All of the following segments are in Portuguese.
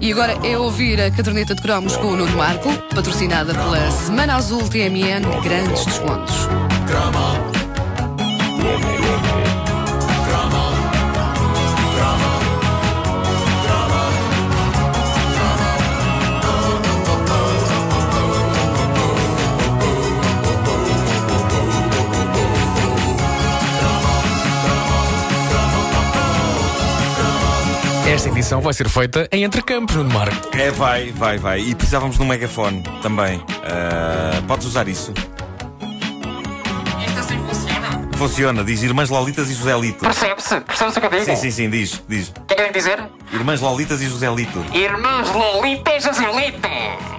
E agora é ouvir a caderneta de cromos com o Nuno Marco, patrocinada pela Semana Azul TMN Grandes Descontos. Esta edição vai ser feita em Entrecampos, no Marco. É, vai, vai, vai. E precisávamos de um megafone também. Ah, podes usar isso? Isto assim funciona. Funciona, diz Irmãs Lolitas e José Lito. Percebe-se? Percebe-se o que eu digo? Sim, sim, sim, diz, diz. Que querem dizer? Irmãs Lolitas e José Lito. Irmãos Lolita e Joselito.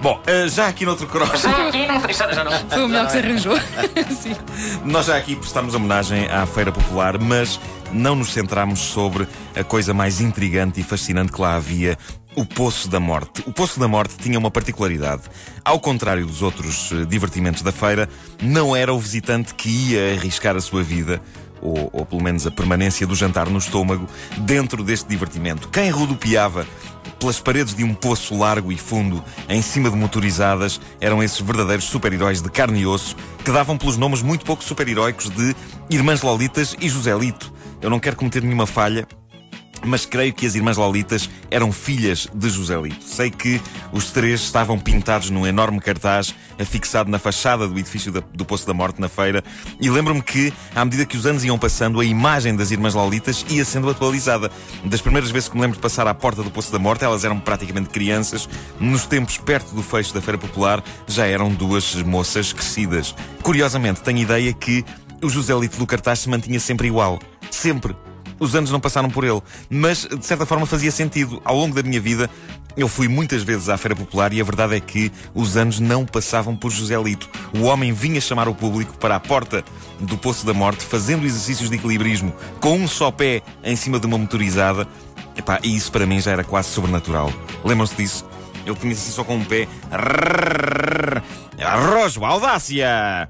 Bom, ah, já aqui noutro cross, Já aqui não já, já não. Foi o melhor que se arranjou. Sim. nós já aqui prestamos homenagem à Feira Popular, mas não nos centramos sobre a coisa mais intrigante e fascinante que lá havia. O Poço da Morte. O Poço da Morte tinha uma particularidade. Ao contrário dos outros eh, divertimentos da feira, não era o visitante que ia arriscar a sua vida ou, ou pelo menos a permanência do jantar no estômago, dentro deste divertimento. Quem rodopiava pelas paredes de um poço largo e fundo, em cima de motorizadas, eram esses verdadeiros super-heróis de carne e osso, que davam pelos nomes muito pouco super-heróicos de Irmãs Lolitas e Joselito. Eu não quero cometer nenhuma falha, mas creio que as irmãs Lolitas eram filhas de Joselito. Sei que os três estavam pintados num enorme cartaz afixado na fachada do edifício da- do Poço da Morte na feira e lembro-me que, à medida que os anos iam passando, a imagem das irmãs Lolitas ia sendo atualizada. Das primeiras vezes que me lembro de passar à porta do Poço da Morte, elas eram praticamente crianças. Nos tempos perto do fecho da Feira Popular, já eram duas moças crescidas. Curiosamente, tenho ideia que o Joselito do cartaz se mantinha sempre igual. Sempre. Os anos não passaram por ele, mas de certa forma fazia sentido. Ao longo da minha vida, eu fui muitas vezes à Feira Popular e a verdade é que os anos não passavam por Joselito. O homem vinha chamar o público para a porta do Poço da Morte, fazendo exercícios de equilibrismo com um só pé em cima de uma motorizada. Epá, e isso para mim já era quase sobrenatural. Lembram-se disso? Ele tinha assim só com um pé. Arrojo, audácia!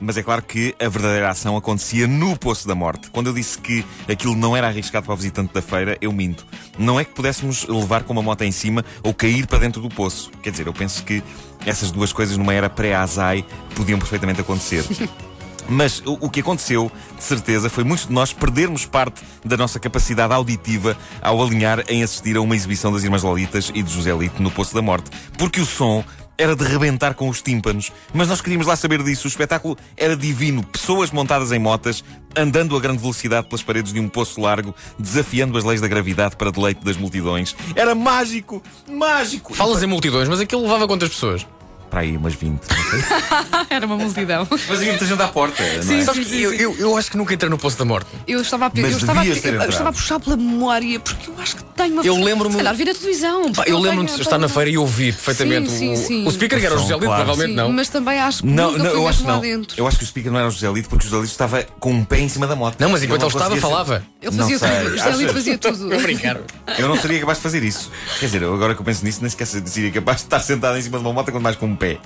Mas é claro que a verdadeira ação acontecia no Poço da Morte. Quando eu disse que aquilo não era arriscado para o visitante da feira, eu minto. Não é que pudéssemos levar com uma moto em cima ou cair para dentro do poço. Quer dizer, eu penso que essas duas coisas numa era pré-Azai podiam perfeitamente acontecer. Mas o, que aconteceu, de certeza, foi muitos de nós perdermos parte da nossa capacidade auditiva ao alinhar em assistir a uma exibição das Irmãs Lolitas e de José Lito no Poço da Morte. Porque o som era de rebentar com os tímpanos. Mas nós queríamos lá saber disso. O espetáculo era divino. Pessoas montadas em motas, andando a grande velocidade pelas paredes de um poço largo, desafiando as leis da gravidade para deleite das multidões. Era mágico! Mágico! Falas em multidões, mas aquilo levava quantas pessoas? Para aí, umas 20. não sei. Era uma multidão. Mas havia muita gente à porta, não é? Sim, que eu, eu, eu acho que nunca entrei no Poço da Morte. Eu estava a, eu estava a, eu estava a puxar pela memória, porque eu acho que tenho uma. Eu lembro-me- Se calhar vi na televisão. Pá, eu lembro-me de estar na feira e ouvir perfeitamente Sim, o, sim, sim. o speaker, que era o José Lito, claro. provavelmente Sim, não. Mas também acho que Não, nunca não, eu acho lá não. dentro. Eu acho que o speaker não era o José Lito porque o José Lito estava com um pé em cima da moto. Não, mas enquanto ele estava, falava. Ele fazia tudo. O José Lito fazia tudo. Eu brincar. Eu não seria capaz de fazer isso. Quer dizer, agora que eu penso nisso, nem sequer seria capaz de estar sentado em cima de uma moto, quanto mais com um pé.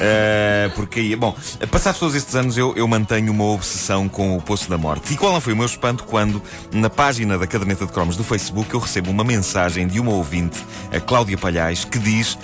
Eh, porque aí, bom, passados todos estes anos, eu, eu mantenho uma obsessão com o Poço da Morte. E qual não foi o meu espanto quando, na página da caderneta de cromos do Facebook, eu recebo uma mensagem de uma ouvinte, a Cláudia Palhais, que diz.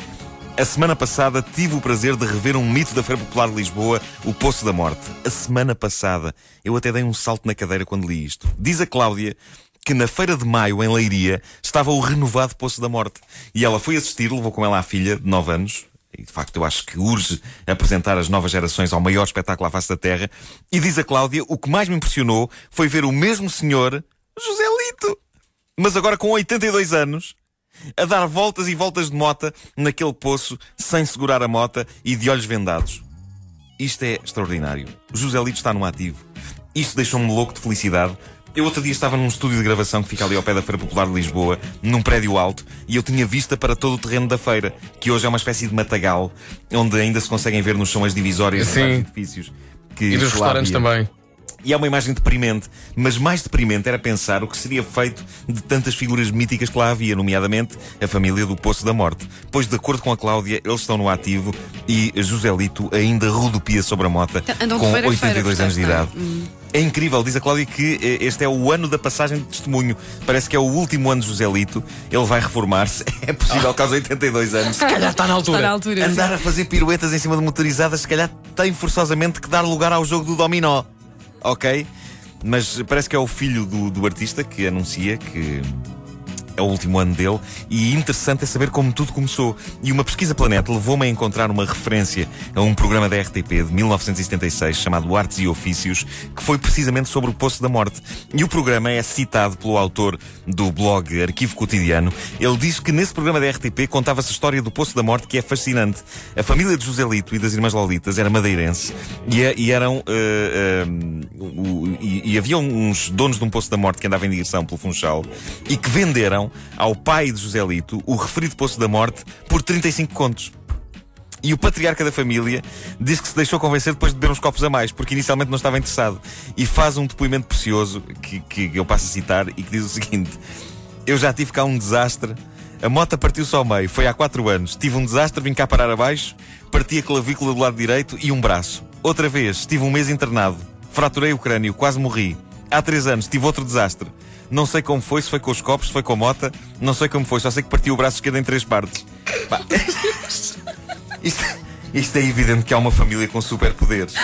A semana passada tive o prazer de rever um mito da Feira Popular de Lisboa, o Poço da Morte. A semana passada. Eu até dei um salto na cadeira quando li isto. Diz a Cláudia que na Feira de Maio, em Leiria, estava o renovado Poço da Morte. E ela foi assistir, levou com ela a filha, de 9 anos. E de facto eu acho que urge apresentar as novas gerações ao maior espetáculo à face da Terra. E diz a Cláudia, o que mais me impressionou foi ver o mesmo senhor, José Lito, mas agora com 82 anos, a dar voltas e voltas de mota naquele poço, sem segurar a mota e de olhos vendados. Isto é extraordinário. José Lito está no ativo. Isto deixou-me louco de felicidade. Eu outro dia estava num estúdio de gravação que fica ali ao pé da Feira Popular de Lisboa, num prédio alto, e eu tinha vista para todo o terreno da feira, que hoje é uma espécie de matagal, onde ainda se conseguem ver no chão as divisórias dos edifícios. Que E dos restaurantes havia. também. E é uma imagem deprimente, mas mais deprimente era pensar o que seria feito de tantas figuras míticas que lá havia, nomeadamente a família do Poço da Morte. Pois, de acordo com a Cláudia, eles estão no ativo e José Lito ainda rodopia sobre a mota de com feira a 82 feira, anos de idade. portanto, não é? Incrível, diz a Cláudia que eh, este é o ano da passagem de testemunho. Parece que é o último ano de Joselito. Ele vai reformar-se. É possível que aos 82 anos. Se calhar está na altura. Está na altura. Andar a fazer piruetas em cima de motorizadas, se calhar tem forçosamente que dar lugar ao jogo do dominó. Ok? Mas parece que é o filho do, do artista que anuncia que é o último ano dele e interessante é saber como tudo começou. E uma pesquisa Planeta levou-me a encontrar uma referência a um programa da RTP de 1976 chamado Artes e Ofícios, que foi precisamente sobre o Poço da Morte. E o programa é citado pelo autor do blog Arquivo Cotidiano. Ele diz que nesse programa da RTP contava-se a história do Poço da Morte, que é fascinante. A família de Joselito e das Irmãs Lolitas era madeirense e, é- e eram. eh, eh, o- e, e havia uns donos de um Poço da Morte que andavam em direção pelo Funchal e que venderam ao pai de Joselito o referido Poço da Morte por 35 contos. E o patriarca da família diz que se deixou convencer depois de beber uns copos a mais, porque inicialmente não estava interessado. E faz um depoimento precioso que, que eu passo a citar e que diz o seguinte: Eu já tive cá um desastre. A mota partiu-se ao meio, foi há quatro anos. Tive um desastre, vim cá parar abaixo, parti a clavícula do lado direito e um braço. Outra vez, estive um mês internado, fraturei o crânio, quase morri. Há três anos, tive outro desastre. Não sei como foi, se foi com os copos, se foi com a mota, não sei como foi, só sei que parti o braço esquerdo em três partes. Pá, isto, isto é evidente que há uma família com superpoderes.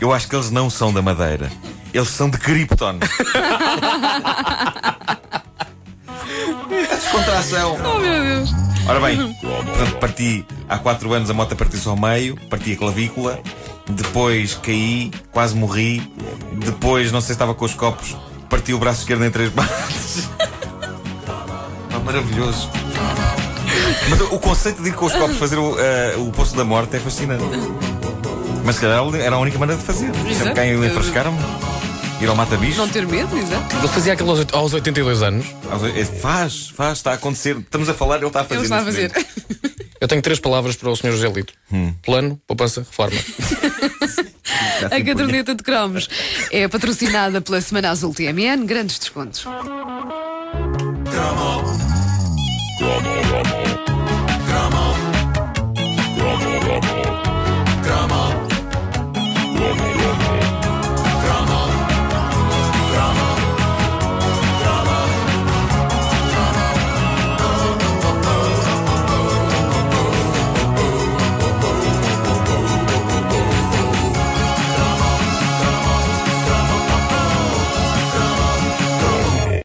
Eu acho que eles não são da Madeira. Eles são de Krypton. Descontração. Oh meu Deus. Ora bem, portanto, parti há quatro anos a moto partiu-se ao meio, parti a clavícula, depois caí, quase morri, depois, não sei se estava com os copos, parti o braço esquerdo em três partes. Ah, maravilhoso. Mas o conceito de ir com os copos fazer o, eh, o Poço da Morte é fascinante. Mas se calhar era a única maneira de fazer. Sempre quem enfrascaram ir ao mata-bicho. Não ter medo, exato. Ele fazia aquilo aos oit- aos 82 anos. É, Faz, faz, está a acontecer. Estamos a falar, ele está a fazer. Ele está a neste fazer. momento. Eu tenho três palavras para o Sr. José Lito: plano, poupança, reforma. Já A caderneta de cromos é patrocinada pela Semana Azul TMN. Grandes descontos.